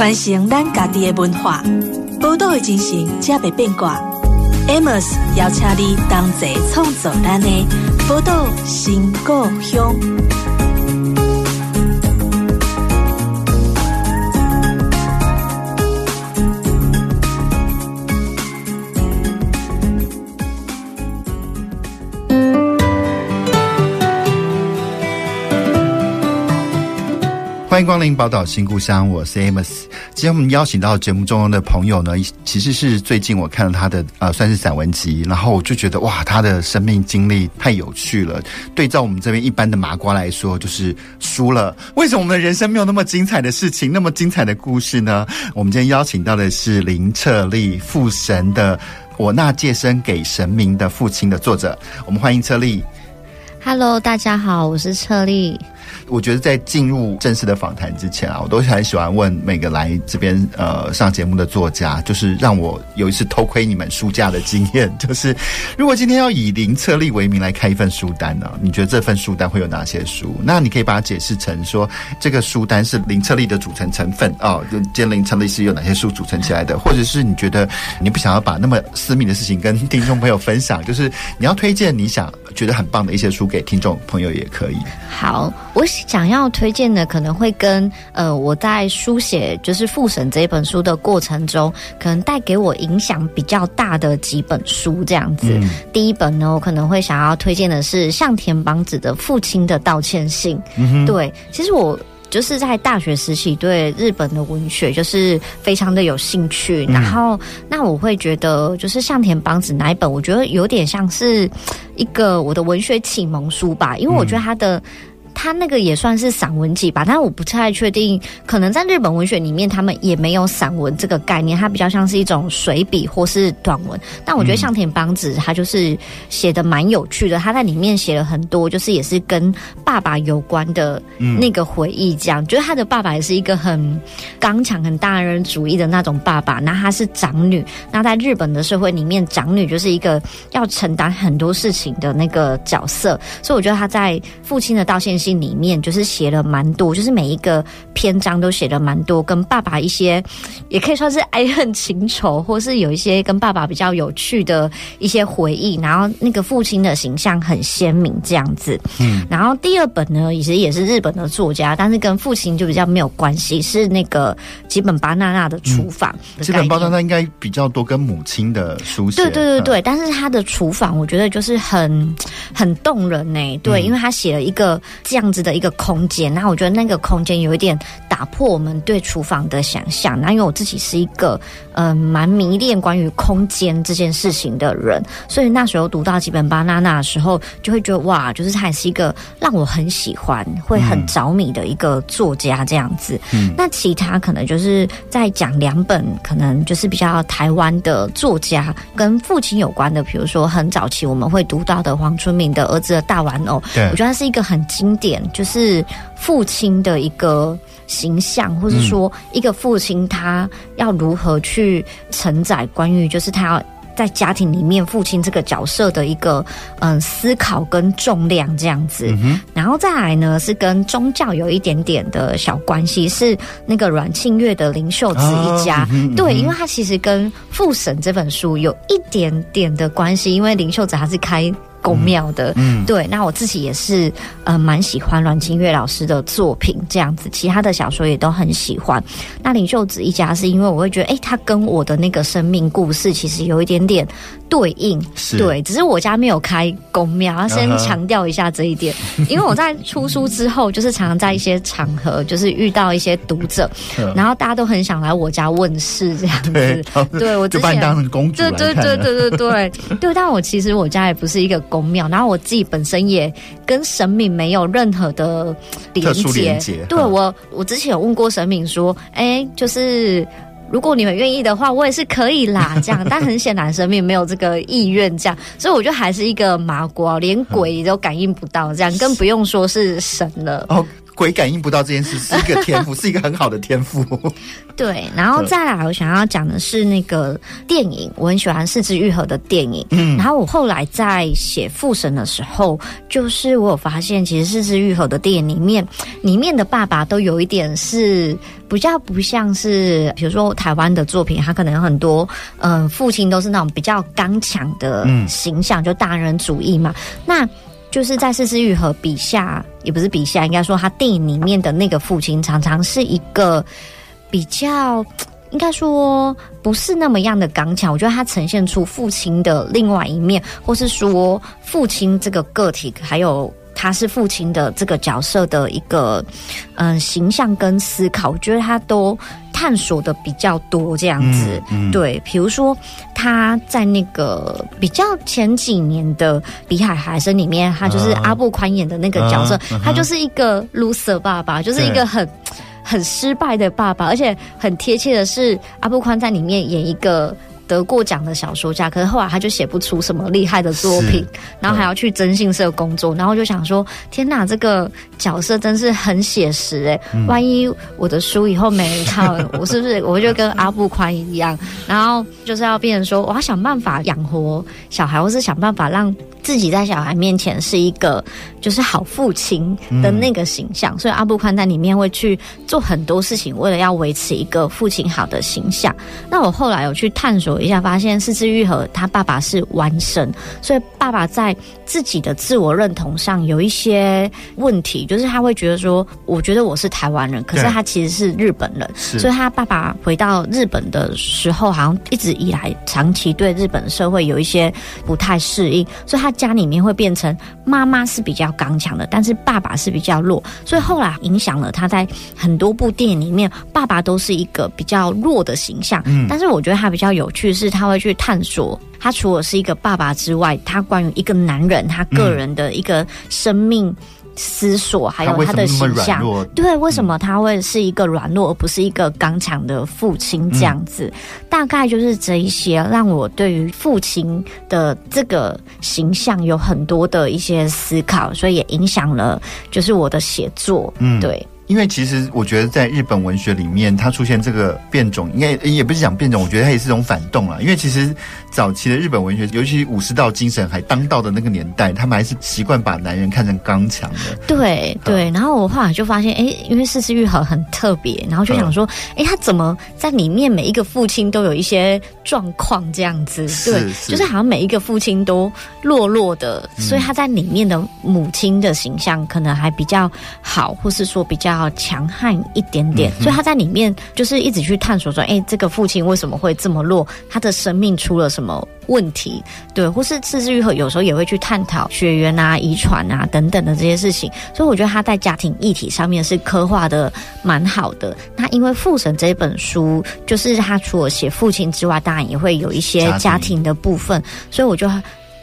传承咱家己的文化，宝岛的精神才袂变卦。Amos 邀请你同齐创作咱的宝岛新故乡。欢迎光临宝岛新故乡，我是 Amos。今天我们邀请到节目中的朋友呢，其实是最近我看了他的呃，算是散文集，然后我就觉得哇，他的生命经历太有趣了。对照我们这边一般的麻瓜来说，就是输了。为什么我们的人生没有那么精彩的事情，那么精彩的故事呢？我们今天邀请到的是林彻立，父神的我那借身给神明的父亲的作者。我们欢迎彻立。Hello，大家好，我是彻立。我觉得在进入正式的访谈之前啊，我都很喜欢问每个来这边呃上节目的作家，就是让我有一次偷窥你们书架的经验，就是如果今天要以林彻立为名来开一份书单呢，你觉得这份书单会有哪些书？那你可以把它解释成说，这个书单是林彻立的组成成分啊，就兼林彻立是由哪些书组成起来的？或者是你觉得你不想要把那么私密的事情跟听众朋友分享，就是你要推荐你想觉得很棒的一些书给听众朋友也可以。好，想要推荐的可能会跟呃我在书写就是《复审》这一本书的过程中，可能带给我影响比较大的几本书这样子。嗯、第一本呢，我可能会想要推荐的是向田邦子的《父亲的道歉信》。嗯。对，其实我就是在大学时期对日本的文学就是非常的有兴趣，嗯、然后那我会觉得就是向田邦子那一本，我觉得有点像是一个我的文学启蒙书吧，因为我觉得他的。嗯他那个也算是散文集吧，但是我不太确定，可能在日本文学里面，他们也没有散文这个概念，它比较像是一种随笔或是短文。但我觉得向田邦子他就是写的蛮有趣的，他在里面写了很多，就是也是跟爸爸有关的那个回忆，这样。觉得他的爸爸也是一个很刚强、很大人主义的那种爸爸。那他是长女，那在日本的社会里面，长女就是一个要承担很多事情的那个角色。所以我觉得他在父亲的道歉信里面就是写了蛮多，就是每一个篇章都写了蛮多，跟爸爸一些也可以算是爱恨情仇，或是有一些跟爸爸比较有趣的一些回忆。然后那个父亲的形象很鲜明，这样子。嗯。然后第二本呢，其实也是日本的作家，但是跟父亲就比较没有关系，是那个吉本芭娜娜的厨房。嗯、吉本芭娜娜应该比较多跟母亲的书写。对对对对，嗯、但是他的厨房我觉得就是很很动人呢。对，嗯、因为他写了一个这样。子的一个空间，那我觉得那个空间有一点打破我们对厨房的想象。那因为我自己是一个嗯蛮迷恋关于空间这件事情的人，所以那时候读到吉本巴娜娜的时候，就会觉得哇，就是他也是一个让我很喜欢、会很着迷的一个作家这样子。嗯，那其他可能就是在讲两本可能就是比较台湾的作家跟父亲有关的，比如说很早期我们会读到的黄春明的儿子的大玩偶，对，我觉得他是一个很经典。就是父亲的一个形象，或是说一个父亲他要如何去承载关于就是他要在家庭里面父亲这个角色的一个嗯思考跟重量这样子。然后再来呢是跟宗教有一点点的小关系，是那个阮庆月的林秀子一家。对，因为他其实跟《父神》这本书有一点点的关系，因为林秀子他是开。宫庙的，嗯，对，那我自己也是，呃，蛮喜欢阮清月老师的作品这样子，其他的小说也都很喜欢。那林秀子一家是因为我会觉得，哎、欸，他跟我的那个生命故事其实有一点点对应，是。对，只是我家没有开公庙，要先强调一下这一点，嗯、因为我在出书之后，就是常常在一些场合，就是遇到一些读者，然后大家都很想来我家问事这样子，对，对我就把你当成公主，对对对对对对。对，但我其实我家也不是一个。公庙，然后我自己本身也跟神明没有任何的连接。对，我，我之前有问过神明说，哎，就是如果你们愿意的话，我也是可以啦，这样。但很显然神明没有这个意愿，这样，所以我就还是一个麻瓜，连鬼都感应不到，这样，更不用说是神了。鬼感应不到这件事是一个天赋，是一个很好的天赋。对，然后再来，我想要讲的是那个电影，我很喜欢《四肢愈合》的电影。嗯，然后我后来在写父神的时候，就是我有发现，其实《四肢愈合》的电影里面，里面的爸爸都有一点是比较不像是，比如说台湾的作品，他可能有很多，嗯、呃，父亲都是那种比较刚强的形象，就大人主义嘛。那就是在是枝裕和笔下，也不是笔下，应该说他电影里面的那个父亲，常常是一个比较，应该说不是那么样的刚强。我觉得他呈现出父亲的另外一面，或是说父亲这个个体，还有他是父亲的这个角色的一个嗯、呃、形象跟思考，我觉得他都。探索的比较多这样子，嗯嗯、对，比如说他在那个比较前几年的《比海海深》里面，他就是阿布宽演的那个角色，啊啊、他就是一个 loser 爸爸，就是一个很很失败的爸爸，而且很贴切的是，阿布宽在里面演一个。得过奖的小说家，可是后来他就写不出什么厉害的作品，然后还要去征信社工作，然后就想说：天哪，这个角色真是很写实哎！万一我的书以后没人看，我是不是我就跟阿布宽一样？然后就是要变成说，我要想办法养活小孩，或是想办法让。自己在小孩面前是一个就是好父亲的那个形象，嗯、所以阿布宽在里面会去做很多事情，为了要维持一个父亲好的形象。那我后来有去探索一下，发现是枝裕和他爸爸是完神，所以爸爸在自己的自我认同上有一些问题，就是他会觉得说，我觉得我是台湾人，可是他其实是日本人，所以他爸爸回到日本的时候，好像一直以来长期对日本社会有一些不太适应，所以他。家里面会变成妈妈是比较刚强的，但是爸爸是比较弱，所以后来影响了他在很多部电影里面，爸爸都是一个比较弱的形象。嗯，但是我觉得他比较有趣的是，他会去探索，他除了是一个爸爸之外，他关于一个男人他个人的一个生命。思索，还有他的形象，对，为什么他会是一个软弱，而不是一个刚强的父亲这样子？嗯、大概就是这一些，让我对于父亲的这个形象有很多的一些思考，所以也影响了，就是我的写作，嗯，对。因为其实我觉得，在日本文学里面，它出现这个变种，应该也不是讲变种，我觉得它也是一种反动啦。因为其实早期的日本文学，尤其武士道精神还当道的那个年代，他们还是习惯把男人看成刚强的。对对。然后我后来就发现，哎，因为是枝裕和很特别，然后就想说，哎，他怎么在里面每一个父亲都有一些状况这样子？对，就是好像每一个父亲都弱弱的，所以他在里面的母亲的形象可能还比较好，或是说比较。要强悍一点点，所以他在里面就是一直去探索说，哎，这个父亲为什么会这么弱？他的生命出了什么问题？对，或是是枝裕和有时候也会去探讨血缘啊、遗传啊等等的这些事情。所以我觉得他在家庭议题上面是刻画的蛮好的。那因为《父神》这本书，就是他除了写父亲之外，当然也会有一些家庭的部分，所以我就。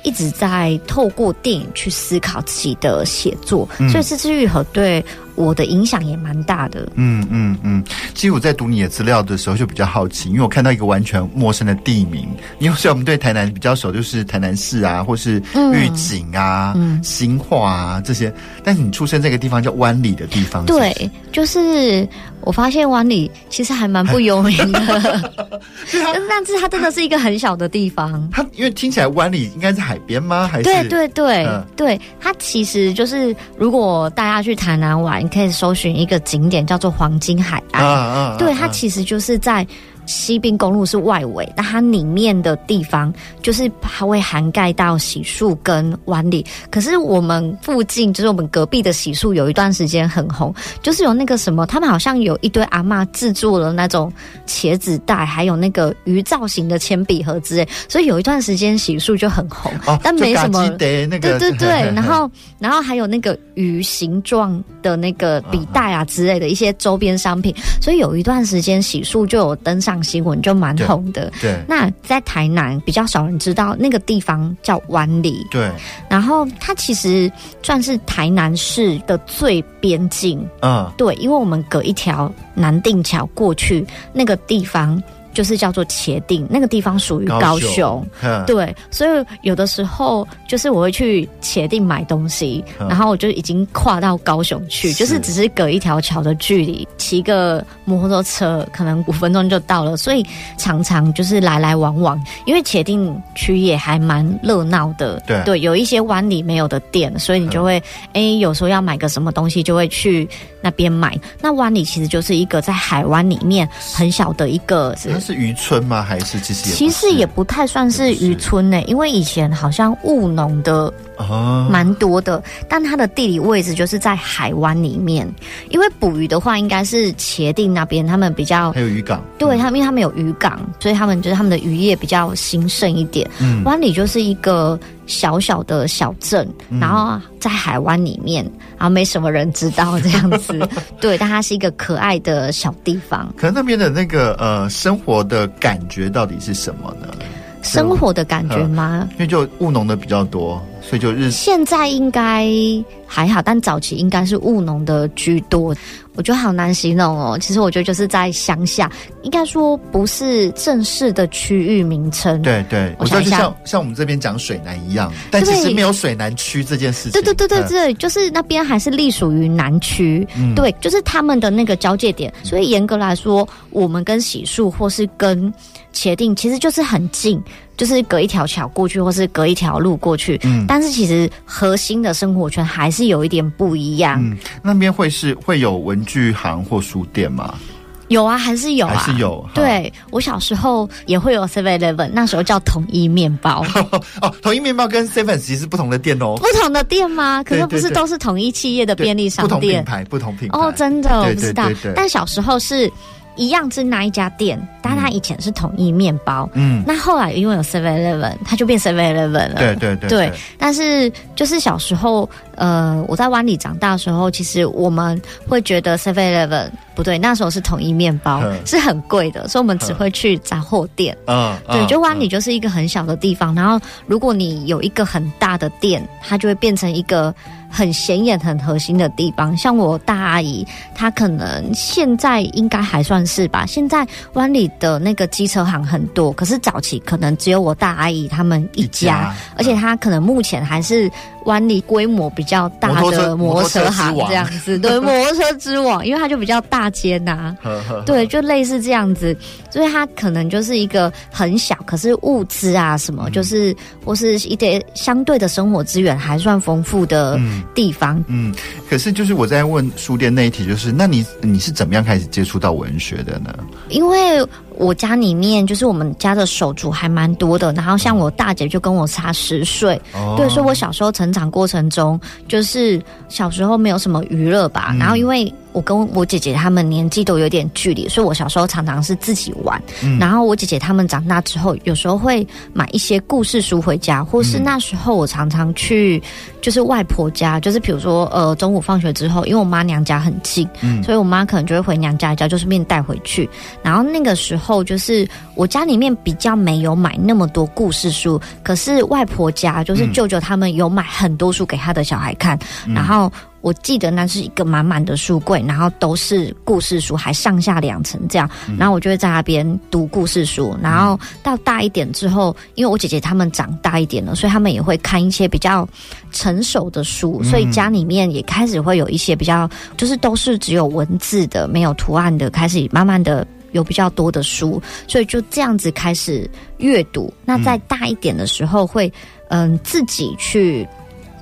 一直在透过电影去思考自己的写作，嗯、所以是枝裕和对我的影响也蛮大的。嗯嗯嗯，其实我在读你的资料的时候就比较好奇，因为我看到一个完全陌生的地名，因为虽然我们对台南比较熟，就是台南市啊，或是御景啊、嗯、新化啊这些，但是你出生这个地方叫湾里的地方是是？对，就是。我发现湾里其实还蛮不有名的，但是它真的是一个很小的地方。它因为听起来湾里应该是海边吗？还是对对对、嗯、对，它其实就是如果大家去台南玩，你可以搜寻一个景点叫做黄金海岸。啊啊啊、对，它其实就是在。西滨公路是外围，那它里面的地方就是它会涵盖到洗漱跟湾里。可是我们附近，就是我们隔壁的洗漱，有一段时间很红，就是有那个什么，他们好像有一堆阿妈制作了那种茄子袋，还有那个鱼造型的铅笔盒之类，所以有一段时间洗漱就很红。哦、但没什么，对对对，然后然后还有那个鱼形状的那个笔袋啊之类的一些周边商品，所以有一段时间洗漱就有登上。新闻就蛮红的，对。对，那在台南比较少人知道那个地方叫湾里，对。然后它其实算是台南市的最边境，嗯，对，因为我们隔一条南定桥过去，那个地方就是叫做茄定，那个地方属于高雄。对，所以有的时候就是我会去茄定买东西，然后我就已经跨到高雄去，就是只是隔一条桥的距离，骑个摩托车可能五分钟就到了，所以常常就是来来往往。因为茄定区也还蛮热闹的，对。对，有一些湾里没有的店，所以你就会哎，有时候要买个什么东西，就会去那边买。那湾里其实就是一个在海湾里面很小的一个，它是渔村吗？还是其实其实也不太算是渔村呢？因为以前好像务农的。哦，蛮多的，但它的地理位置就是在海湾里面。因为捕鱼的话，应该是茄萣那边，他们比较还有渔港，对，他们因为他们有渔港，所以他们就是他们的渔业比较兴盛一点。嗯，湾里就是一个小小的小镇，然后在海湾里面，然后没什么人知道这样子。对，但它是一个可爱的小地方。可是那边的那个呃生活的感觉到底是什么呢？生活的感觉吗？因为就务农的比较多，所以就日现在应该还好，但早期应该是务农的居多。我觉得好难形容哦。其实我觉得就是在乡下，应该说不是正式的区域名称。对对，我觉得就像像我们这边讲水南一样，但其实没有水南区这件事情。对对对对对，就是那边还是隶属于南区。嗯，对，就是他们的那个交界点。所以严格来说，我们跟洗漱或是跟茄定其实就是很近，就是隔一条桥过去，或是隔一条路过去。嗯，但是其实核心的生活圈还是有一点不一样。嗯，那边会是会有文具行或书店吗？有啊，还是有啊，还是有。对，我小时候也会有 Seven Eleven，那时候叫统一面包。哦，统一面包跟 Seven 其实是不同的店哦。不同的店吗？可是不是都是统一企业的便利商店？不同品牌，不同品牌。哦，真的，我不知道。但小时候是。一样是那一家店，但它以前是统一面包。嗯，那后来因为有 Seven Eleven，它就变 Seven Eleven 了。对对对，对。对，但是就是小时候，呃，我在湾里长大的时候，其实我们会觉得 Seven Eleven 不对，那时候是统一面包是很贵的，所以我们只会去杂货店。嗯，对，就湾里就是一个很小的地方，然后如果你有一个很大的店，它就会变成一个。很显眼、很核心的地方，像我大阿姨，她可能现在应该还算是吧。现在湾里的那个机车行很多，可是早期可能只有我大阿姨他们一家，一家而且她可能目前还是。湾里规模比较大的摩托车行这样子，对，摩托车之王，因为它就比较大间呐、啊，对，就类似这样子，所以它可能就是一个很小，可是物资啊什么，就是或是一点相对的生活资源还算丰富的地方嗯。嗯，可是就是我在问书店那一题，就是那你你是怎么样开始接触到文学的呢？因为。我家里面就是我们家的手足还蛮多的，然后像我大姐就跟我差十岁，哦、对，所以我小时候成长过程中，就是小时候没有什么娱乐吧，嗯、然后因为。我跟我姐姐她们年纪都有点距离，所以我小时候常常是自己玩。嗯、然后我姐姐她们长大之后，有时候会买一些故事书回家，或是那时候我常常去，就是外婆家，就是比如说呃中午放学之后，因为我妈娘家很近，嗯、所以我妈可能就会回娘家家，就顺便带回去。然后那个时候就是我家里面比较没有买那么多故事书，可是外婆家就是舅舅他们有买很多书给他的小孩看，嗯、然后。我记得那是一个满满的书柜，然后都是故事书，还上下两层这样。然后我就会在那边读故事书。然后到大一点之后，因为我姐姐他们长大一点了，所以他们也会看一些比较成熟的书，所以家里面也开始会有一些比较，就是都是只有文字的，没有图案的，开始慢慢的有比较多的书，所以就这样子开始阅读。那在大一点的时候会，会嗯自己去。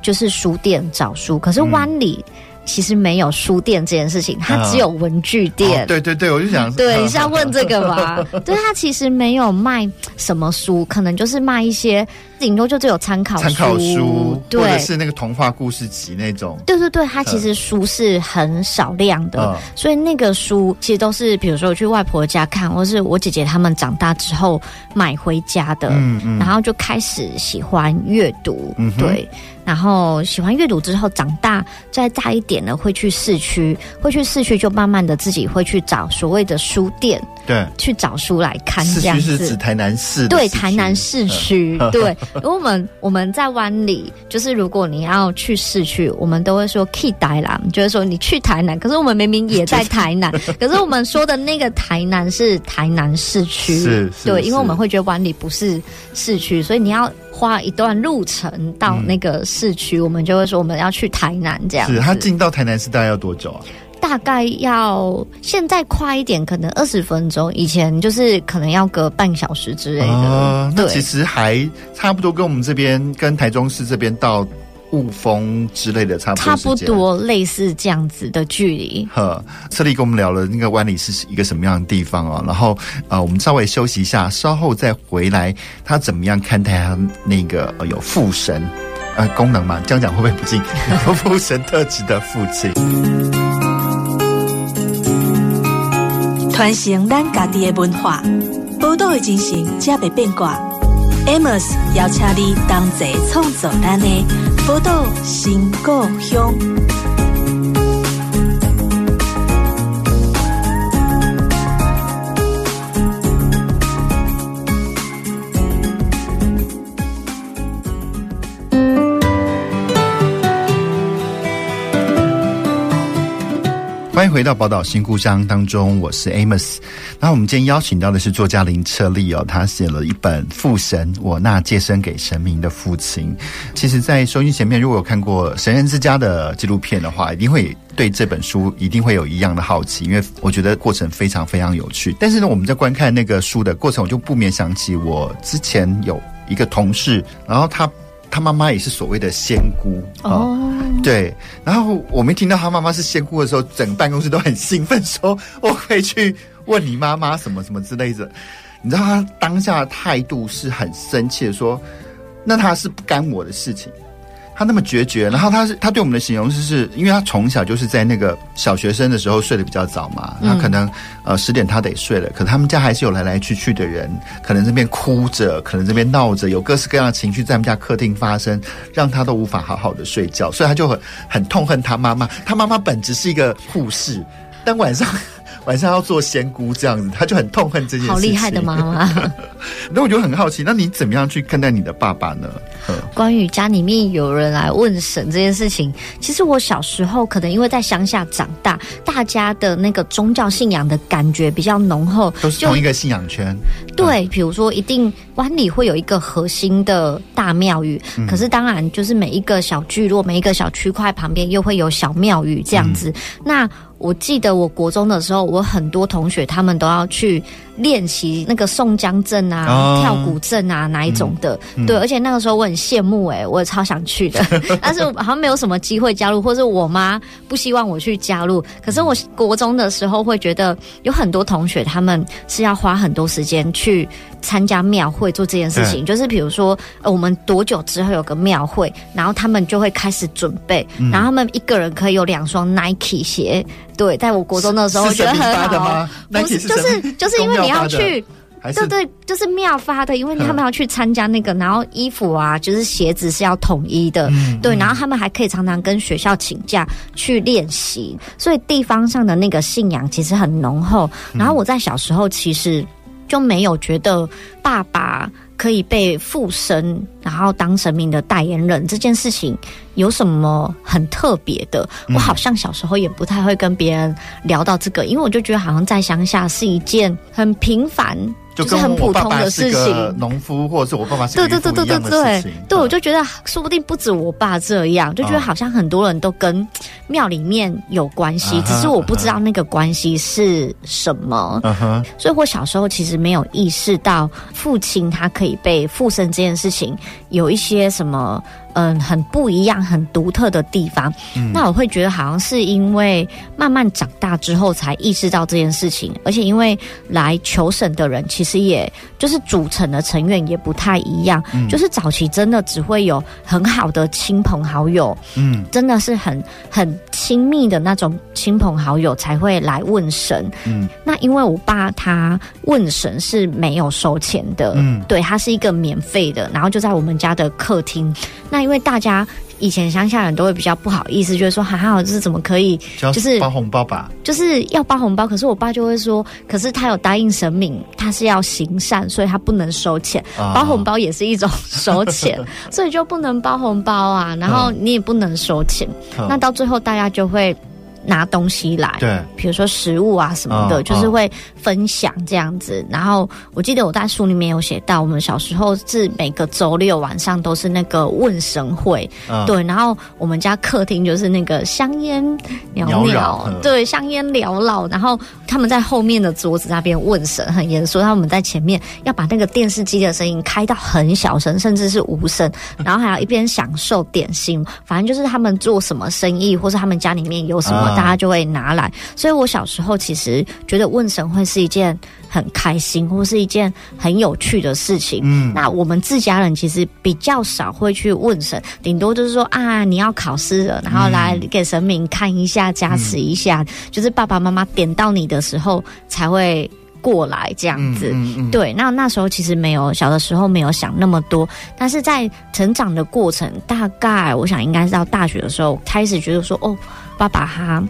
就是书店找书，可是湾里其实没有书店这件事情，它只有文具店。哦、对对对，我就想，对，你是要问这个吗？对，它其实没有卖什么书，可能就是卖一些。顶多就只有参考书，参考书，对，或者是那个童话故事集那种。对对对，它其实书是很少量的，嗯、所以那个书其实都是，比如说我去外婆家看，或是我姐姐他们长大之后买回家的，嗯嗯，然后就开始喜欢阅读，嗯，对，然后喜欢阅读之后，长大再大一点呢，会去市区，会去市区，就慢慢的自己会去找所谓的书店。对，去找书来看，这样子。市区是指台南市，对，台南市区，对。因为我们我们在湾里，就是如果你要去市区，我们都会说去台南，就是说你去台南。可是我们明明也在台南，可是我们说的那个台南是台南市区，对，因为我们会觉得湾里不是市区，所以你要花一段路程到那个市区，嗯、我们就会说我们要去台南这样。是，他进到台南市大概要多久啊？大概要现在快一点，可能二十分钟。以前就是可能要隔半小时之类的。那其实还差不多，跟我们这边跟台中市这边到雾峰之类的差不多。差不多类似这样子的距离。呵，车丽跟我们聊了那个湾里是一个什么样的地方啊？然后呃，我们稍微休息一下，稍后再回来，他怎么样看待他那个有父神呃功能嘛？这样讲会不会不敬？有父神特质的父亲。传承咱家己的文化，宝岛的精神，才袂变卦。Amos 邀请你同齐创造咱的宝岛新故乡。欢迎回到宝岛新故乡当中，我是 Amos。那我们今天邀请到的是作家林策莉哦，他写了一本《父神：我那借生给神明的父亲》。其实，在收音前面，如果有看过《神人之家》的纪录片的话，一定会对这本书一定会有一样的好奇，因为我觉得过程非常非常有趣。但是呢，我们在观看那个书的过程，我就不免想起我之前有一个同事，然后他。他妈妈也是所谓的仙姑哦，对。然后我们听到他妈妈是仙姑的时候，整个办公室都很兴奋，说我会去问你妈妈什么什么之类的。你知道他当下的态度是很生气的，说那他是不干我的事情。他那么决绝，然后他是他对我们的形容是，是因为他从小就是在那个小学生的时候睡得比较早嘛，他可能呃十点他得睡了，可他们家还是有来来去去的人，可能这边哭着，可能这边闹着，有各式各样的情绪在他们家客厅发生，让他都无法好好的睡觉，所以他就很很痛恨他妈妈。他妈妈本质是一个护士，但晚上。晚上要做仙姑这样子，他就很痛恨这件事情。好厉害的妈妈！那我就很好奇，那你怎么样去看待你的爸爸呢？关于家里面有人来问神这件事情，其实我小时候可能因为在乡下长大，大家的那个宗教信仰的感觉比较浓厚，都是同一个信仰圈。对，比如说一定湾里会有一个核心的大庙宇，嗯、可是当然就是每一个小聚落、每一个小区块旁边又会有小庙宇这样子。嗯、那我记得我国中的时候，我很多同学他们都要去练习那个宋江阵啊、哦、跳古阵啊哪一种的，嗯嗯、对，而且那个时候我很羡慕哎、欸，我也超想去的，但是好像没有什么机会加入，或是我妈不希望我去加入。可是我国中的时候会觉得有很多同学他们是要花很多时间去参加庙会做这件事情，嗯、就是比如说呃我们多久之后有个庙会，然后他们就会开始准备，嗯、然后他们一个人可以有两双 Nike 鞋。对，在我国中的时候，我觉得很好。不是，就是就是因为你要去，对对，就是庙发的，因为他们要去参加那个，然后衣服啊，就是鞋子是要统一的，嗯、对，然后他们还可以常常跟学校请假去练习，所以地方上的那个信仰其实很浓厚。然后我在小时候其实就没有觉得爸爸。可以被附身，然后当神明的代言人这件事情有什么很特别的？嗯、我好像小时候也不太会跟别人聊到这个，因为我就觉得好像在乡下是一件很平凡。就是很普通的事情，农夫或者是我爸爸是对对对对对对对，我就觉得说不定不止我爸这样，就觉得好像很多人都跟庙里面有关系，只是我不知道那个关系是什么。所以我小时候其实没有意识到父亲他可以被附身这件事情有一些什么。嗯，很不一样、很独特的地方。嗯、那我会觉得，好像是因为慢慢长大之后才意识到这件事情，而且因为来求神的人，其实也就是组成的成员也不太一样。嗯、就是早期真的只会有很好的亲朋好友，嗯，真的是很很亲密的那种亲朋好友才会来问神。嗯，那因为我爸他问神是没有收钱的，嗯，对，他是一个免费的，然后就在我们家的客厅。那因为大家以前乡下人都会比较不好意思，就是说还好，就是怎么可以，就是包红包吧，就是要包红包。可是我爸就会说，可是他有答应神明，他是要行善，所以他不能收钱。啊、包红包也是一种收钱，所以就不能包红包啊。然后你也不能收钱，嗯、那到最后大家就会。拿东西来，对，比如说食物啊什么的，哦、就是会分享这样子。哦、然后我记得我在书里面有写到，我们小时候是每个周六晚上都是那个问神会，哦、对。然后我们家客厅就是那个香烟袅袅，对，香烟缭绕。然后他们在后面的桌子那边问神，很严肃。然后我们在前面要把那个电视机的声音开到很小声，甚至是无声，然后还要一边享受点心。反正就是他们做什么生意，或是他们家里面有什么。大家就会拿来，所以我小时候其实觉得问神会是一件很开心，或是一件很有趣的事情。嗯，那我们自家人其实比较少会去问神，顶多就是说啊，你要考试了，然后来给神明看一下，加持一下，嗯、就是爸爸妈妈点到你的时候才会过来这样子。嗯嗯嗯、对，那那时候其实没有，小的时候没有想那么多，但是在成长的过程，大概我想应该是到大学的时候开始觉得说，哦。爸爸他，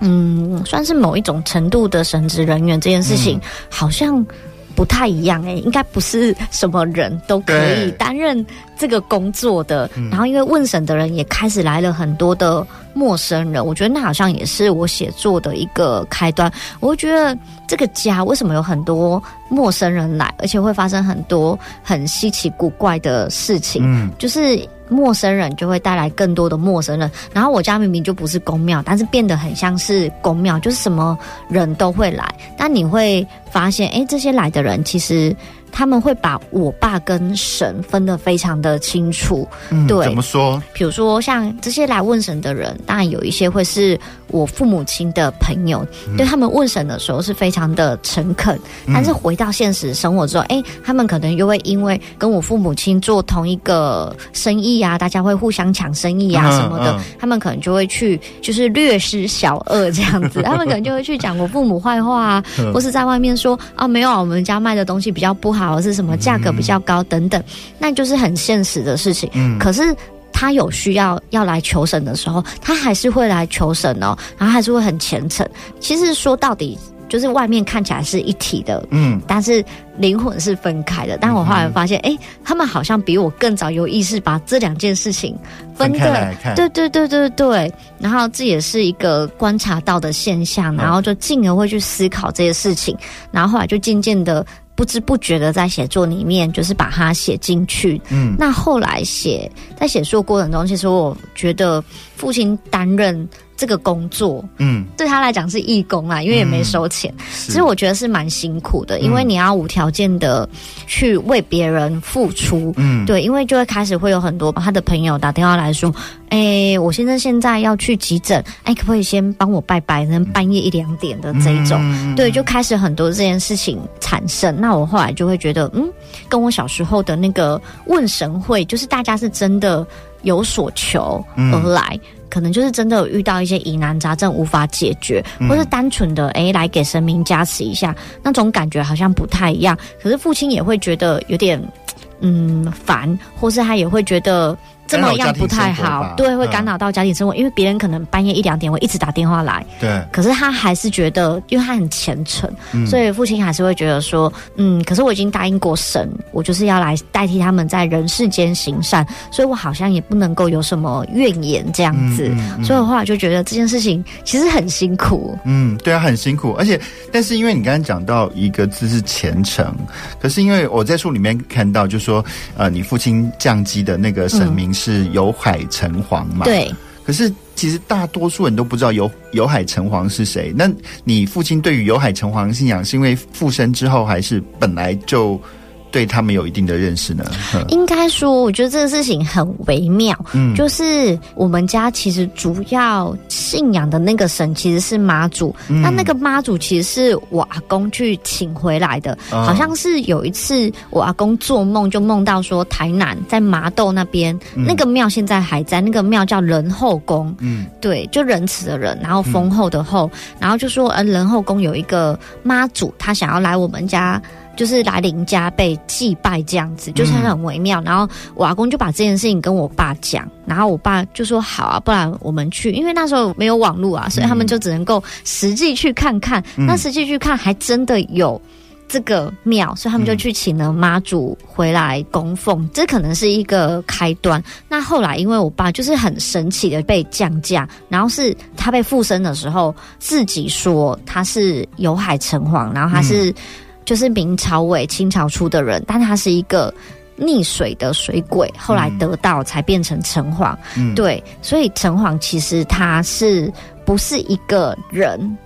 嗯，算是某一种程度的神职人员，这件事情好像不太一样哎、欸，应该不是什么人都可以担任这个工作的。然后，因为问审的人也开始来了很多的陌生人，我觉得那好像也是我写作的一个开端。我会觉得这个家为什么有很多陌生人来，而且会发生很多很稀奇古怪的事情，嗯，就是。陌生人就会带来更多的陌生人，然后我家明明就不是公庙，但是变得很像是公庙，就是什么人都会来。但你会发现，哎，这些来的人其实。他们会把我爸跟神分得非常的清楚，嗯、对，怎么说？比如说像这些来问神的人，当然有一些会是我父母亲的朋友，嗯、对他们问神的时候是非常的诚恳，嗯、但是回到现实生活之后，哎，他们可能又会因为跟我父母亲做同一个生意啊，大家会互相抢生意啊什么的，他们可能就会去就是略施小恶这样子，他们可能就会去讲我父母坏话啊，嗯、或是在外面说啊，没有啊，我们家卖的东西比较不好。是什么价格比较高等等，那就是很现实的事情。嗯，可是他有需要要来求神的时候，他还是会来求神哦，然后还是会很虔诚。其实说到底，就是外面看起来是一体的，嗯，但是灵魂是分开的。但我后来发现，哎、嗯欸，他们好像比我更早有意识把这两件事情分开。对对对对对。然后这也是一个观察到的现象，然后就进而会去思考这些事情，然后后来就渐渐的。不知不觉的在写作里面，就是把它写进去。嗯，那后来写在写作过程中，其实我觉得父亲担任这个工作，嗯，对他来讲是义工啊，因为也没收钱。嗯、其实我觉得是蛮辛苦的，因为你要无条件的去为别人付出。嗯，对，因为就会开始会有很多他的朋友打电话来说。哎、欸，我先生现在要去急诊，哎、欸，可不可以先帮我拜拜？能半夜一两点的这一种，嗯、对，就开始很多这件事情产生。那我后来就会觉得，嗯，跟我小时候的那个问神会，就是大家是真的有所求而来，嗯、可能就是真的有遇到一些疑难杂症无法解决，嗯、或是单纯的哎、欸、来给神明加持一下，那种感觉好像不太一样。可是父亲也会觉得有点嗯烦，或是他也会觉得。这么样不太好，对，会干扰到家庭生活，嗯、因为别人可能半夜一两点会一直打电话来，对，可是他还是觉得，因为他很虔诚，嗯、所以父亲还是会觉得说，嗯，可是我已经答应过神，我就是要来代替他们在人世间行善，所以我好像也不能够有什么怨言这样子，所以我后来就觉得这件事情其实很辛苦，嗯，对啊，很辛苦，而且，但是因为你刚刚讲到一个字是虔诚，可是因为我在书里面看到，就说，呃，你父亲降级的那个神明。嗯是有海城隍嘛？对。可是其实大多数人都不知道有有海城隍是谁。那你父亲对于有海城隍信仰，是因为附身之后，还是本来就？对他们有一定的认识呢。应该说，我觉得这个事情很微妙。嗯，就是我们家其实主要信仰的那个神其实是妈祖。嗯，那那个妈祖其实是我阿公去请回来的。哦，好像是有一次我阿公做梦就梦到说，台南在麻豆那边，嗯，那个庙现在还在，那个庙叫仁后宫。嗯，对，就仁慈的人，然后丰厚的厚，嗯，然后就说呃仁后宫有一个妈祖，他想要来我们家。就是来林家被祭拜这样子，就是很微妙。嗯、然后我阿公就把这件事情跟我爸讲，然后我爸就说好啊，不然我们去，因为那时候没有网络啊，所以他们就只能够实际去看看。嗯、那实际去看，还真的有。这个庙，所以他们就去请了妈祖回来供奉，嗯、这可能是一个开端。那后来，因为我爸就是很神奇的被降价，然后是他被附身的时候，自己说他是有海城隍，然后他是就是明朝尾清朝初的人，但他是一个溺水的水鬼，后来得道才变成城隍。嗯、对，所以城隍其实他是不是一个人？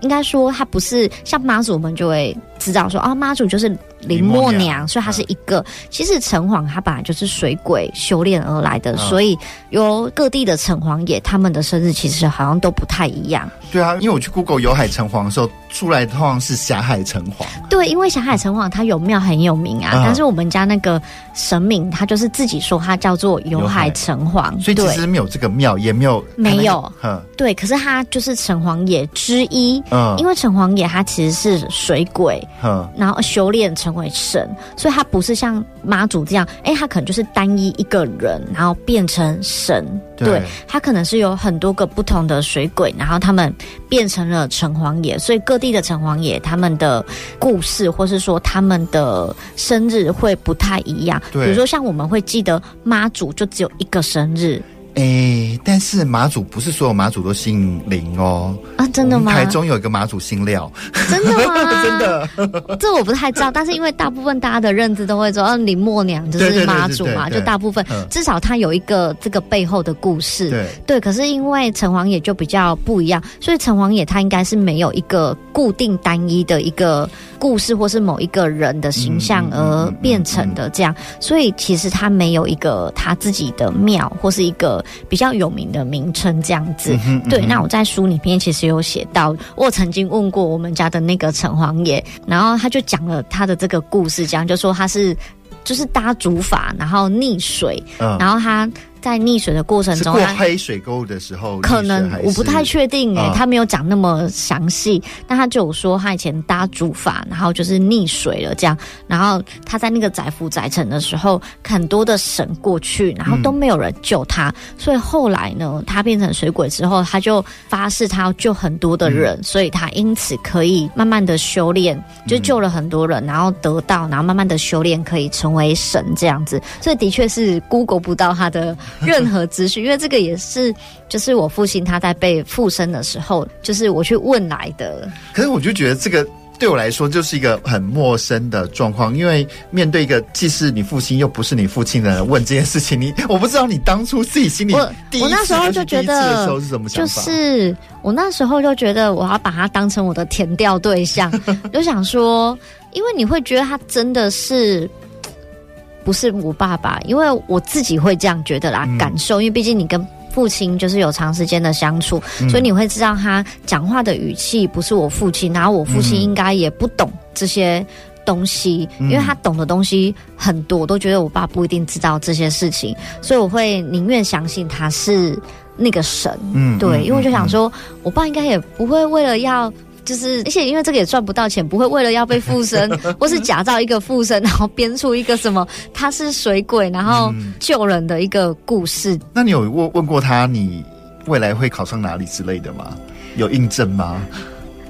应该说他不是像妈祖，我们就会知道说啊，妈祖就是。林默娘，娘所以她是一个。嗯、其实城隍他本来就是水鬼修炼而来的，嗯、所以有各地的城隍爷，他们的生日其实好像都不太一样。对啊，因为我去 Google 有海城隍的时候，出来通常是霞海城隍。对，因为霞海城隍他有庙很有名啊，嗯、但是我们家那个神明他就是自己说他叫做有海城隍，所以其实没有这个庙，也没有、那个、没有。嗯、对，可是他就是城隍爷之一。嗯，因为城隍爷他其实是水鬼，嗯，然后修炼成。成为神，所以他不是像妈祖这样，哎，他可能就是单一一个人，然后变成神。对，对，他可能是有很多个不同的水鬼，然后他们变成了城隍爷。所以各地的城隍爷，他们的故事，或是说他们的生日会不太一样。对，比如说像我们会记得妈祖就只有一个生日。哎、欸，但是马祖不是所有马祖都姓林哦。啊，真的吗？台中有一个马祖姓廖，真的吗？真的，这我不太知道。但是因为大部分大家的认知都会说，嗯、啊，林默娘就是妈祖嘛，就大部分至少他有一个这个背后的故事。对对，可是因为城隍爷就比较不一样，所以城隍爷他应该是没有一个固定单一的一个故事，或是某一个人的形象而变成的这样。所以其实他没有一个他自己的庙，或是一个。比较有名的名称这样子，嗯嗯对。那我在书里面其实有写到，我曾经问过我们家的那个城隍爷，然后他就讲了他的这个故事，这样就说他是就是搭竹筏，然后溺水，嗯、然后他。在溺水的过程中，过黑水沟的时候，可能我不太确定哎、欸，他没有讲那么详细。但他就有说，他以前搭竹筏，然后就是溺水了这样。然后他在那个载浮载沉的时候，很多的神过去，然后都没有人救他。嗯、所以后来呢，他变成水鬼之后，他就发誓他要救很多的人，嗯、所以他因此可以慢慢的修炼，就救了很多人，然后得到，然后慢慢的修炼，可以成为神这样子。所以的确是 Google 不到他的。任何资讯，因为这个也是，就是我父亲他在被附身的时候，就是我去问来的。可是我就觉得这个对我来说就是一个很陌生的状况，因为面对一个既是你父亲又不是你父亲的人问这件事情，你我不知道你当初自己心里第一次我，我那时候就觉得？就是我那时候就觉得我要把他当成我的填调对象，就想说，因为你会觉得他真的是。不是我爸爸，因为我自己会这样觉得啦，嗯、感受。因为毕竟你跟父亲就是有长时间的相处，嗯、所以你会知道他讲话的语气不是我父亲，然后我父亲应该也不懂这些东西，嗯、因为他懂的东西很多，我都觉得我爸不一定知道这些事情，所以我会宁愿相信他是那个神。嗯，对，因为我就想说，嗯、我爸应该也不会为了要。就是，而且因为这个也赚不到钱，不会为了要被附身，或是假造一个附身，然后编出一个什么他是水鬼，然后救人的一个故事。嗯、那你有问问过他，你未来会考上哪里之类的吗？有印证吗？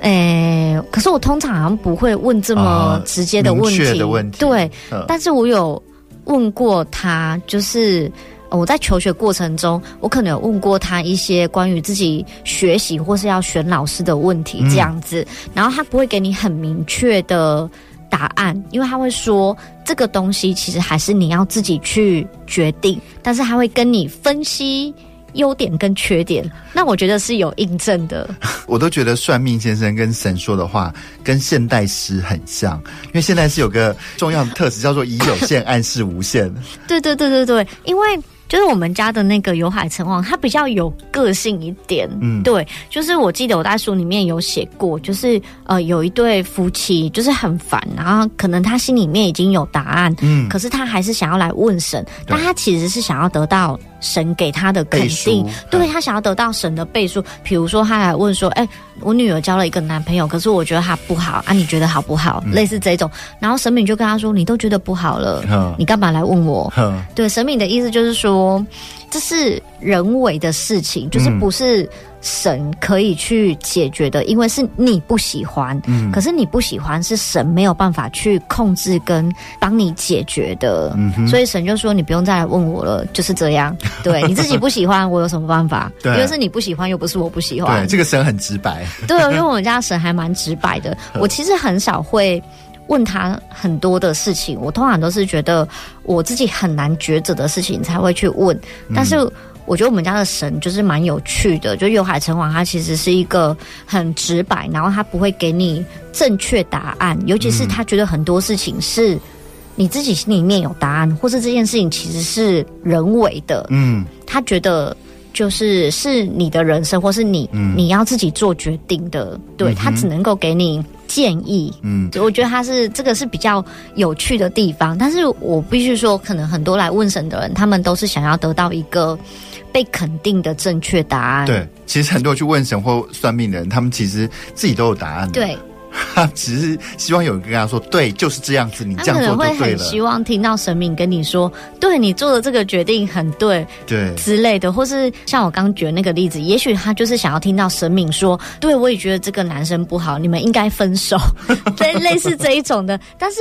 诶、欸，可是我通常好像不会问这么直接的问题。呃、的问题对，嗯、但是我有问过他，就是。我在求学过程中，我可能有问过他一些关于自己学习或是要选老师的问题，这样子，嗯、然后他不会给你很明确的答案，因为他会说这个东西其实还是你要自己去决定，但是他会跟你分析优点跟缺点，那我觉得是有印证的。我都觉得算命先生跟神说的话跟现代诗很像，因为现代诗有个重要的特质叫做以有限暗示无限。对对对对对，因为。就是我们家的那个有海城王，他比较有个性一点。嗯，对，就是我记得我在书里面有写过，就是呃有一对夫妻就是很烦，然后可能他心里面已经有答案，嗯，可是他还是想要来问神，但他其实是想要得到神给他的肯定，对，他想要得到神的背书。比如说，他来问说：“哎、欸，我女儿交了一个男朋友，可是我觉得他不好啊，你觉得好不好？”嗯、类似这种，然后神明就跟他说：“你都觉得不好了，嗯、你干嘛来问我？”嗯、对，神明的意思就是说，这是人为的事情，就是不是。神可以去解决的，因为是你不喜欢，嗯，可是你不喜欢是神没有办法去控制跟帮你解决的，嗯，所以神就说你不用再来问我了，就是这样，对，你自己不喜欢，我有什么办法？对，因为是你不喜欢，又不是我不喜欢，对，这个神很直白，对，因为我们家神还蛮直白的，我其实很少会问他很多的事情，我通常都是觉得我自己很难抉择的事情才会去问，但是。我觉得我们家的神就是蛮有趣的，就有海城隍，他其实是一个很直白，然后他不会给你正确答案，尤其是他觉得很多事情是你自己心里面有答案，或是这件事情其实是人为的，嗯，他觉得就是是你的人生，或是你你要自己做决定的，对，他只能够给你建议，嗯，我觉得他是这个是比较有趣的地方，但是我必须说，可能很多来问神的人，他们都是想要得到一个。被肯定的正确答案。对，其实很多去问神或算命的人，他们其实自己都有答案。对，他 只是希望有人跟他说：“对，就是这样子，你这样做就对了。”会很希望听到神明跟你说：“对，你做的这个决定很对。”对之类的，或是像我刚举的那个例子，也许他就是想要听到神明说：“对，我也觉得这个男生不好，你们应该分手。”类，类似这一种的。但是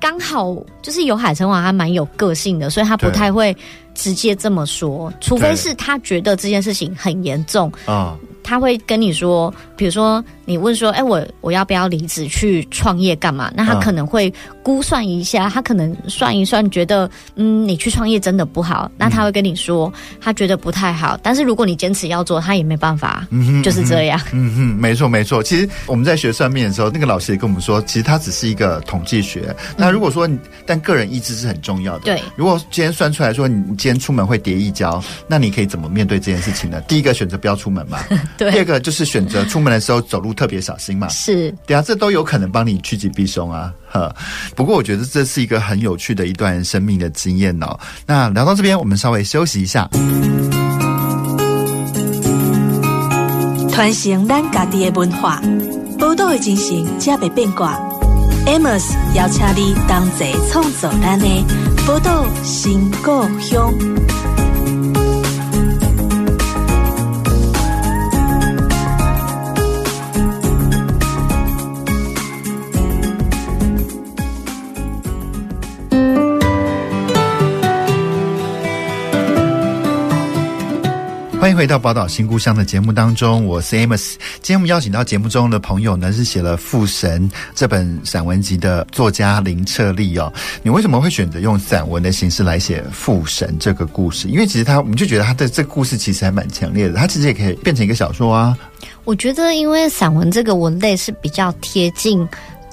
刚好就是有海城隍，还蛮有个性的，所以他不太会。直接这么说，除非是他觉得这件事情很严重啊，他会跟你说，比如说。你问说，哎、欸，我我要不要离职去创业干嘛？那他可能会估算一下，他可能算一算，觉得嗯，你去创业真的不好。那他会跟你说，他觉得不太好。但是如果你坚持要做，他也没办法，嗯哼，就是这样。嗯哼，没错没错。其实我们在学算命的时候，那个老师也跟我们说，其实它只是一个统计学。那如果说你，但个人意志是很重要的。对，如果今天算出来说你今天出门会跌一跤，那你可以怎么面对这件事情呢？第一个选择不要出门嘛。对。第二个就是选择出门的时候走路。特别小心嘛，是，对啊，这都有可能帮你趋吉避凶啊，哈。不过我觉得这是一个很有趣的一段生命的经验哦。那聊到这边，我们稍微休息一下。传承咱家己的文化，报道的精神，才袂变卦。Amos 邀请你同齐创造咱的报道新故乡。欢迎回到宝岛新故乡的节目当中，我是 Amos。今天我们邀请到节目中的朋友呢，是写了《父神》这本散文集的作家林彻立哦。你为什么会选择用散文的形式来写《父神》这个故事？因为其实他，我们就觉得他的这个故事其实还蛮强烈的，他其实也可以变成一个小说啊。我觉得，因为散文这个文类是比较贴近。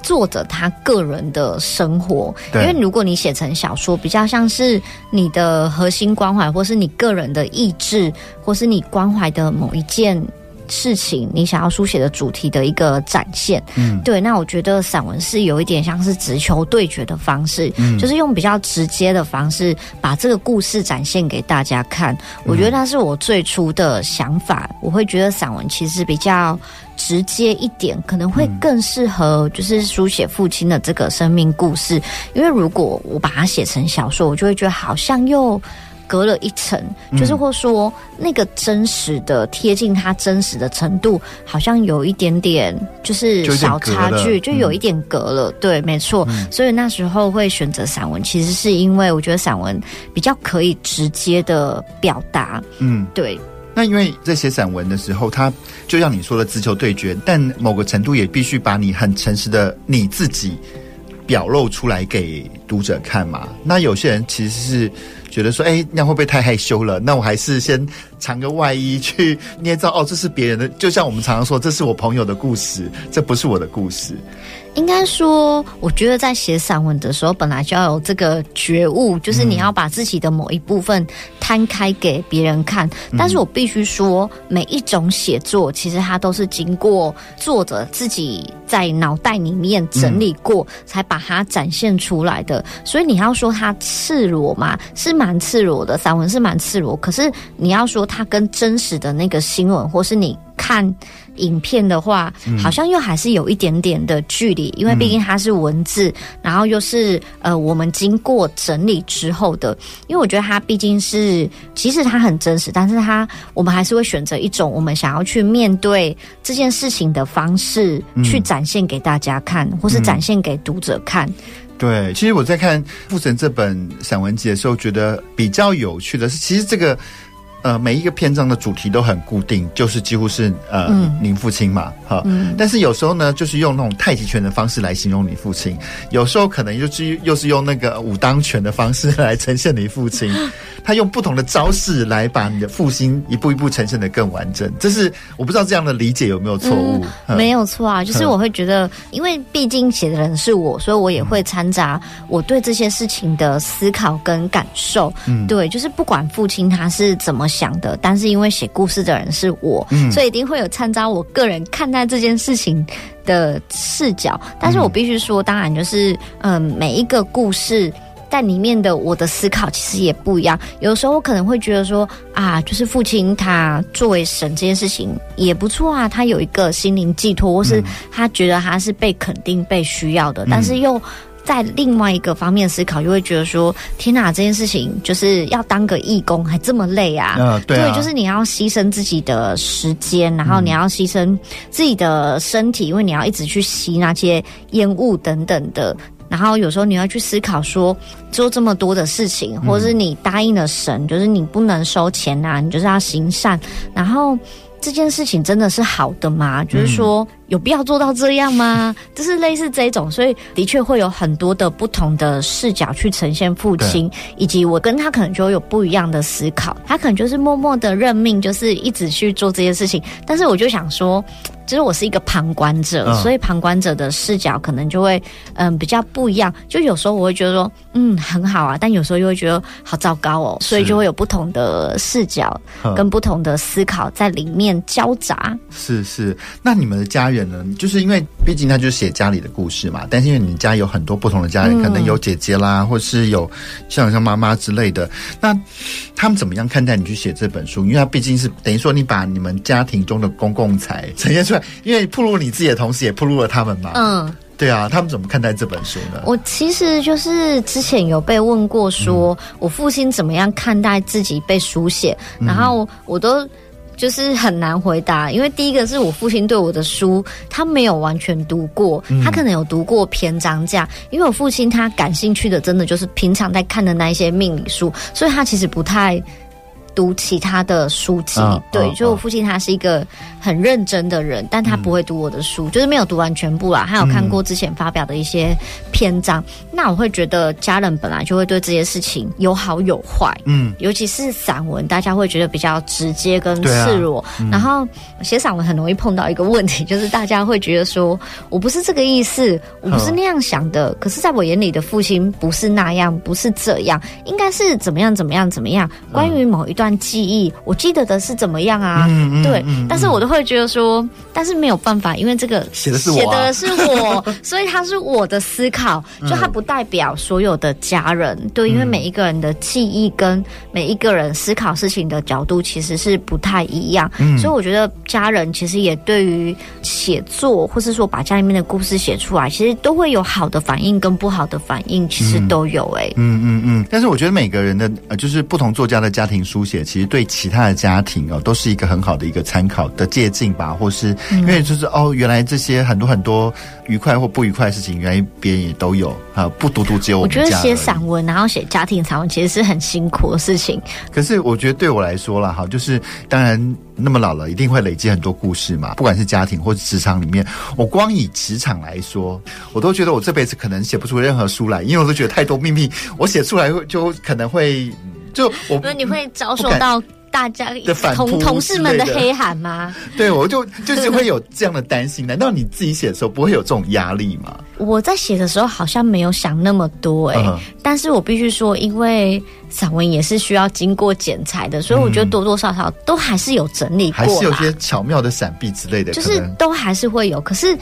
作者他个人的生活，因为如果你写成小说，比较像是你的核心关怀，或是你个人的意志，或是你关怀的某一件事情，你想要书写的主题的一个展现。嗯，对。那我觉得散文是有一点像是直球对决的方式，嗯，就是用比较直接的方式把这个故事展现给大家看。我觉得那是我最初的想法。我会觉得散文其实比较。直接一点，可能会更适合，就是书写父亲的这个生命故事。嗯、因为如果我把它写成小说，我就会觉得好像又隔了一层，嗯、就是或说那个真实的贴近他真实的程度，好像有一点点就是小差距，就有一点隔了。嗯、对，没错。嗯、所以那时候会选择散文，其实是因为我觉得散文比较可以直接的表达。嗯，对。那因为在写散文的时候，他就像你说的直球对决，但某个程度也必须把你很诚实的你自己表露出来给读者看嘛。那有些人其实是觉得说，哎，那会不会太害羞了？那我还是先藏个外衣去捏造。哦，这是别人的，就像我们常常说，这是我朋友的故事，这不是我的故事。应该说，我觉得在写散文的时候，本来就要有这个觉悟，就是你要把自己的某一部分摊开给别人看。嗯、但是我必须说，每一种写作其实它都是经过作者自己在脑袋里面整理过，嗯、才把它展现出来的。的，所以你要说它赤裸嘛，是蛮赤裸的，散文是蛮赤裸。可是你要说它跟真实的那个新闻，或是你看。影片的话，好像又还是有一点点的距离，因为毕竟它是文字，嗯、然后又是呃我们经过整理之后的。因为我觉得它毕竟是，即使它很真实，但是它我们还是会选择一种我们想要去面对这件事情的方式，去展现给大家看，或是展现给读者看。嗯、对，其实我在看《父神》这本散文集的时候，觉得比较有趣的是，其实这个。呃，每一个篇章的主题都很固定，就是几乎是呃，您、嗯、父亲嘛，哈。嗯、但是有时候呢，就是用那种太极拳的方式来形容你父亲；有时候可能又是又是用那个武当拳的方式来呈现你父亲。他用不同的招式来把你的父亲一步一步呈现的更完整。这是我不知道这样的理解有没有错误？嗯、没有错啊，就是我会觉得，因为毕竟写的人是我，所以我也会掺杂我对这些事情的思考跟感受。嗯，对，就是不管父亲他是怎么。想的，但是因为写故事的人是我，嗯、所以一定会有掺杂我个人看待这件事情的视角。但是我必须说，当然就是，嗯、呃，每一个故事在里面的我的思考其实也不一样。有的时候我可能会觉得说，啊，就是父亲他作为神这件事情也不错啊，他有一个心灵寄托，或是他觉得他是被肯定、被需要的，但是又。在另外一个方面思考，就会觉得说：天哪，这件事情就是要当个义工，还这么累啊！呃、对、啊，对，就是你要牺牲自己的时间，然后你要牺牲自己的身体，因为你要一直去吸那些烟雾等等的。然后有时候你要去思考说，做这么多的事情，或者是你答应了神，就是你不能收钱啊，你就是要行善，然后这件事情真的是好的吗？就是说。有必要做到这样吗？就是类似这种，所以的确会有很多的不同的视角去呈现父亲，以及我跟他可能就有不一样的思考。他可能就是默默的认命，就是一直去做这些事情。但是我就想说，其实我是一个旁观者，嗯、所以旁观者的视角可能就会嗯比较不一样。就有时候我会觉得说嗯很好啊，但有时候又会觉得好糟糕哦，所以就会有不同的视角跟不同的思考在里面交杂。是是，那你们的家人。就是因为毕竟他就是写家里的故事嘛，但是因为你家有很多不同的家人，可能有姐姐啦，或是有像像妈妈之类的，那他们怎么样看待你去写这本书？因为他毕竟是等于说你把你们家庭中的公共财 呈现出来，因为暴露你自己的同时，也暴露了他们嘛。嗯，对啊，他们怎么看待这本书呢？我其实就是之前有被问过，说我父亲怎么样看待自己被书写，然后我都。就是很难回答，因为第一个是我父亲对我的书，他没有完全读过，他可能有读过篇章这样。因为我父亲他感兴趣的，真的就是平常在看的那一些命理书，所以他其实不太。读其他的书籍，哦、对，哦、就我父亲他是一个很认真的人，哦、但他不会读我的书，嗯、就是没有读完全部啦。他有看过之前发表的一些篇章，嗯、那我会觉得家人本来就会对这些事情有好有坏，嗯，尤其是散文，大家会觉得比较直接跟赤裸，然后写散文很容易碰到一个问题，就是大家会觉得说我不是这个意思，我不是那样想的，哦、可是在我眼里的父亲不是那样，不是这样，应该是怎么样怎么样怎么样，关于某一段记忆，我记得的是怎么样啊？嗯嗯、对，嗯、但是我都会觉得说，嗯、但是没有办法，因为这个写的是我、啊，写的是我，所以它是我的思考，就它不代表所有的家人。嗯、对，因为每一个人的记忆跟每一个人思考事情的角度其实是不太一样，嗯、所以我觉得家人其实也对于写作，或是说把家里面的故事写出来，其实都会有好的反应跟不好的反应，其实都有、欸。哎，嗯嗯嗯。但是我觉得每个人的呃，就是不同作家的家庭书写，其实。对其他的家庭哦，都是一个很好的一个参考的借鉴吧，或是因为就是哦，原来这些很多很多愉快或不愉快的事情，原来别人也都有啊，不独独只有我。我觉得写散文，然后写家庭散文，其实是很辛苦的事情。可是我觉得对我来说啦，哈，就是当然那么老了，一定会累积很多故事嘛，不管是家庭或是职场里面。我光以职场来说，我都觉得我这辈子可能写不出任何书来，因为我都觉得太多秘密，我写出来就可能会。就我，那你会遭受到大家的同同事们的黑喊吗？对，我就就是会有这样的担心。难道你自己写的时候不会有这种压力吗？我在写的时候好像没有想那么多哎、欸，嗯、但是我必须说，因为散文也是需要经过剪裁的，所以我觉得多多少少都还是有整理过，还是有些巧妙的闪避之类的，就是都还是会有。可是。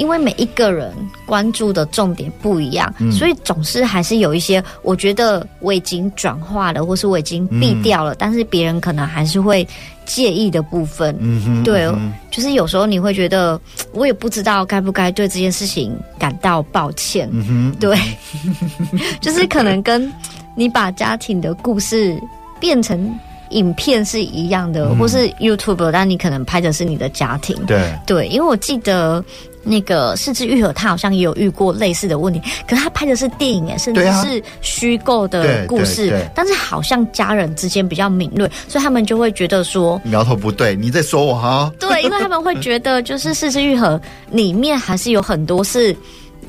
因为每一个人关注的重点不一样，嗯、所以总是还是有一些我觉得我已经转化了，或是我已经避掉了，嗯、但是别人可能还是会介意的部分。嗯哼，对，嗯、就是有时候你会觉得，我也不知道该不该对这件事情感到抱歉。嗯哼，对，就是可能跟你把家庭的故事变成影片是一样的，嗯、或是 YouTube，但你可能拍的是你的家庭。对，对，因为我记得。那个四肢愈合，他好像也有遇过类似的问题，可是他拍的是电影，甚至是虚构的故事，但是好像家人之间比较敏锐，所以他们就会觉得说苗头不对，你在说我哈？对，因为他们会觉得就是四肢愈合里面还是有很多是。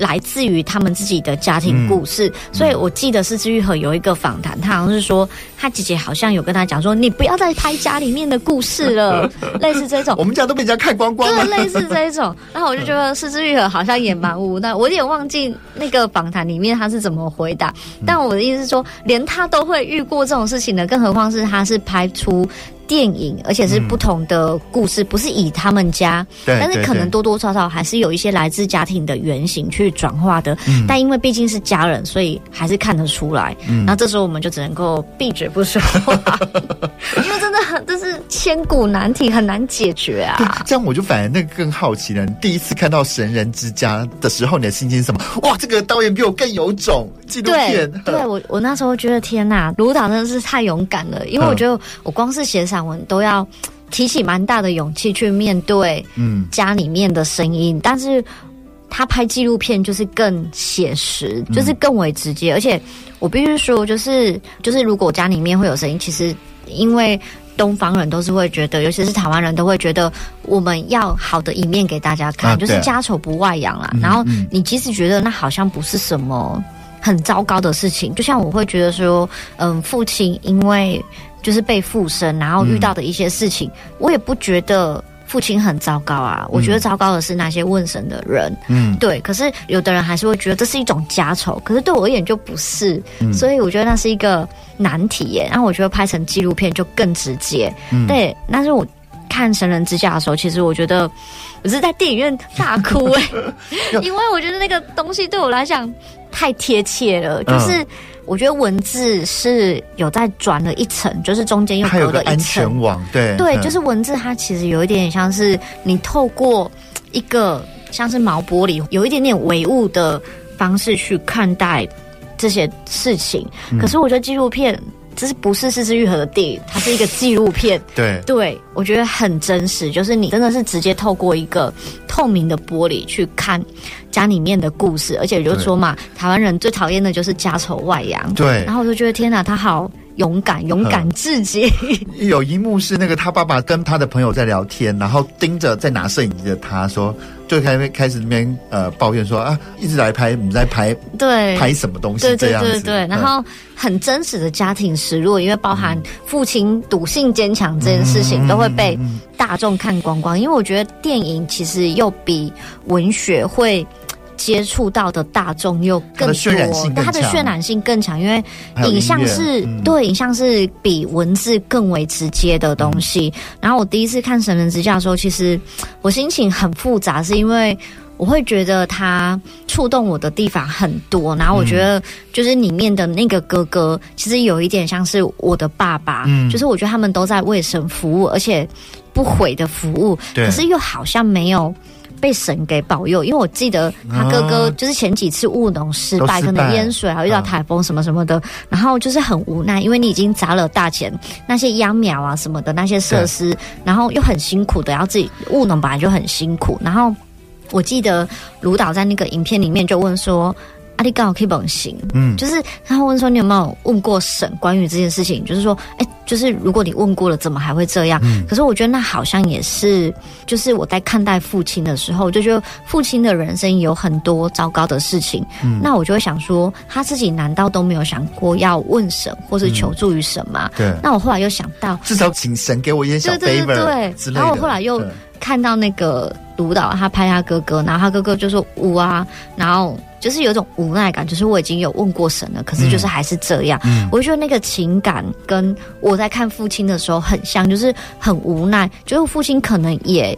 来自于他们自己的家庭故事，嗯、所以我记得是枝裕和有一个访谈，他好像是说他姐姐好像有跟他讲说，你不要再拍家里面的故事了，类似这种。我们家都被人家看光光了。对，类似这一种。然后我就觉得是枝裕和好像也蛮无奈，我有点忘记那个访谈里面他是怎么回答。但我的意思是说，连他都会遇过这种事情的，更何况是他是拍出。电影，而且是不同的故事，嗯、不是以他们家，对但是可能多多少少还是有一些来自家庭的原型去转化的。嗯、但因为毕竟是家人，所以还是看得出来。嗯、然后这时候我们就只能够闭嘴不说话，因为真的很这是千古难题，很难解决啊。这样我就反而那个更好奇了。你第一次看到《神人之家》的时候，你的心情是什么？哇，这个导演比我更有种，纪录片。对，对我我那时候觉得天哪，卢导真的是太勇敢了，因为我觉得我光是写散文都要提起蛮大的勇气去面对，嗯，家里面的声音。嗯、但是他拍纪录片就是更写实，就是更为直接。嗯、而且我必须说，就是就是，如果家里面会有声音，其实因为东方人都是会觉得，尤其是台湾人都会觉得，我们要好的一面给大家看，啊、就是家丑不外扬啦。嗯、然后你即使觉得那好像不是什么很糟糕的事情，就像我会觉得说，嗯，父亲因为。就是被附身，然后遇到的一些事情，嗯、我也不觉得父亲很糟糕啊。嗯、我觉得糟糕的是那些问神的人。嗯，对。可是有的人还是会觉得这是一种家丑，可是对我而言就不是。嗯、所以我觉得那是一个难题耶。然后我觉得拍成纪录片就更直接。嗯，对。但是我看《神人之家》的时候，其实我觉得我是在电影院大哭哎，因为我觉得那个东西对我来讲太贴切了，就是。嗯我觉得文字是有在转了一层，就是中间又隔了一层。安全网，对对，就是文字，它其实有一点点像是你透过一个像是毛玻璃，有一点点唯物的方式去看待这些事情。嗯、可是我觉得纪录片。这是不是是枝裕和的电影？它是一个纪录片。对对，我觉得很真实，就是你真的是直接透过一个透明的玻璃去看家里面的故事，而且就是说嘛，台湾人最讨厌的就是家丑外扬。对，然后我就觉得天哪，他好勇敢，勇敢至极。有一幕是那个他爸爸跟他的朋友在聊天，然后盯着在拿摄影机的他说。就开始开始那边呃抱怨说啊，一直来拍，你在拍，对，拍什么东西？对对对对，然后很真实的家庭实录，因为包含父亲赌性坚强这件事情，都会被大众看光光。因为我觉得电影其实又比文学会。接触到的大众又更多，它的渲染性更强，因为影像是对影像是比文字更为直接的东西。嗯、然后我第一次看《神人之家》的时候，其实我心情很复杂，是因为我会觉得它触动我的地方很多。然后我觉得就是里面的那个哥哥，其实有一点像是我的爸爸，嗯，就是我觉得他们都在为神服务，而且不悔的服务，可是又好像没有。被神给保佑，因为我记得他哥哥就是前几次务农失败，可能淹水，还遇到台风什么什么的，嗯、然后就是很无奈，因为你已经砸了大钱，那些秧苗啊什么的那些设施，然后又很辛苦的，然后自己务农本来就很辛苦，然后我记得卢导在那个影片里面就问说。阿里刚好可以帮行，嗯，就是他问说，你有没有问过神关于这件事情？就是说，哎、欸，就是如果你问过了，怎么还会这样？嗯，可是我觉得那好像也是，就是我在看待父亲的时候，我就觉得父亲的人生有很多糟糕的事情。嗯，那我就会想说，他自己难道都没有想过要问神或是求助于神吗？对。那我后来又想到，至少请神给我一些小 favor 对对对对，然后我后来又看到那个卢导他拍他哥哥，然后他哥哥就说无啊，然后。就是有一种无奈感，就是我已经有问过神了，可是就是还是这样。嗯，我就觉得那个情感跟我在看父亲的时候很像，就是很无奈。就是父亲可能也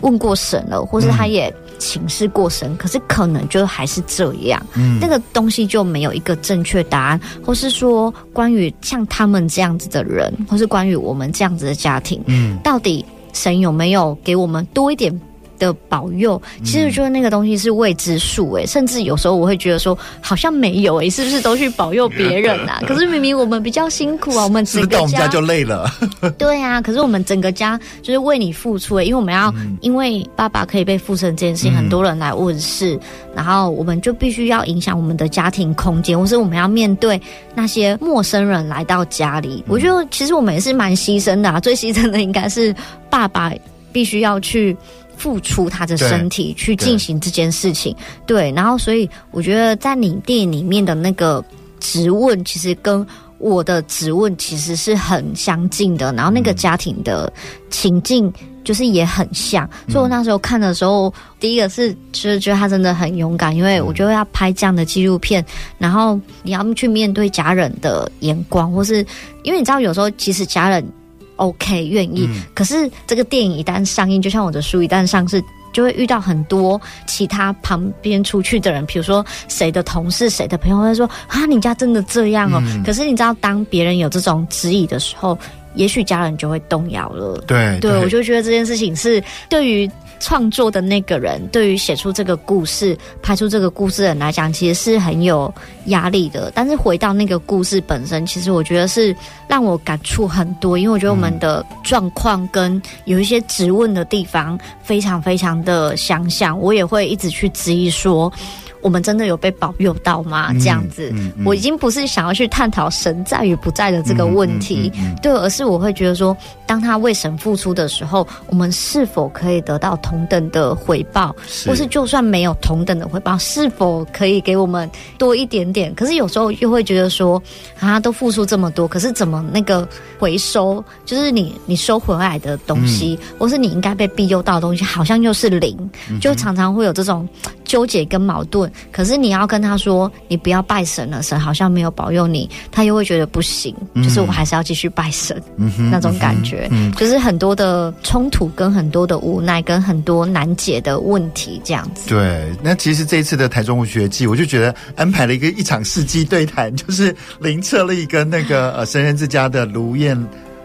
问过神了，或是他也请示过神，嗯、可是可能就还是这样，嗯，那个东西就没有一个正确答案，或是说关于像他们这样子的人，或是关于我们这样子的家庭，嗯，到底神有没有给我们多一点？的保佑，其实觉得那个东西是未知数诶，甚至有时候我会觉得说好像没有诶，是不是都去保佑别人啊？可是明明我们比较辛苦啊，我们整个家，就累了。对啊，可是我们整个家就是为你付出诶，因为我们要、嗯、因为爸爸可以被附身这件事情，很多人来问事，嗯、然后我们就必须要影响我们的家庭空间，或是我们要面对那些陌生人来到家里。嗯、我觉得其实我们也是蛮牺牲的啊，最牺牲的应该是爸爸必须要去。付出他的身体去进行这件事情，对，对，然后所以我觉得在你电影里面的那个质问，其实跟我的质问其实是很相近的，然后那个家庭的情境就是也很像，嗯、所以我那时候看的时候，第一个是就是觉得他真的很勇敢，因为我觉得要拍这样的纪录片，然后你要去面对家人的眼光，或是因为你知道有时候其实家人。OK，愿意。嗯、可是这个电影一旦上映，就像我的书一旦上市，就会遇到很多其他旁边出去的人，比如说谁的同事、谁的朋友会说：“啊，你家真的这样哦。嗯”可是你知道，当别人有这种质疑的时候，也许家人就会动摇了。对，对，我就觉得这件事情是对于。创作的那个人，对于写出这个故事、拍出这个故事的人来讲，其实是很有压力的。但是回到那个故事本身，其实我觉得是让我感触很多，因为我觉得我们的状况跟有一些质问的地方非常非常的相像。我也会一直去质疑说。我们真的有被保佑到吗？这样子，嗯嗯。嗯、我已经不是想要去探讨神在与不在的这个问题，对，而是我会觉得说，当他为神付出的时候，我们是否可以得到同等的回报？是。或是就算没有同等的回报，是否可以给我们多一点点？可是有时候又会觉得说，啊，都付出这么多，可是怎么那个回收，就是你你收回来的东西，嗯、或是你应该被庇佑到的东西，好像又是零，就常常会有这种纠结跟矛盾。可是你要跟他说，你不要拜神了，神好像没有保佑你，他又会觉得不行，嗯、就是我还是要继续拜神，那种感觉，嗯、就是很多的冲突，跟很多的无奈，跟很多难解的问题，这样子。对，那其实这一次的台中文学季，我就觉得安排了一个一场世纪对谈，就是林策立跟那个呃神人之家的卢燕。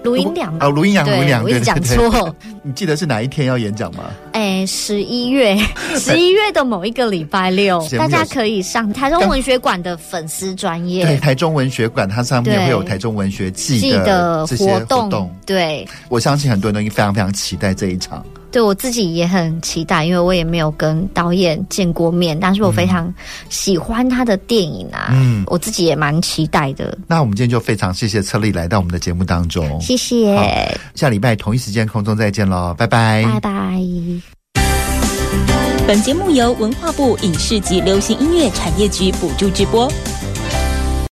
卢英良哦，卢英良，卢英良，我一直讲错。你记得是哪一天要演讲吗？哎，十一月，十一月的某一个礼拜六，大家可以上台中文学馆的粉丝专业。对，台中文学馆，它上面会有台中文学季的这些活动。对，我相信很多人都非常非常期待这一场。对，我自己也很期待，因为我也没有跟导演见过面，但是我非常喜欢他的电影啊，嗯，我自己也蛮期待的。那我们今天就非常谢谢车丽来到我们的节目当中，谢谢。下礼拜同一时间空中再见喽，拜拜，拜拜。本节目由文化部影视及流行音乐产业局补助直播。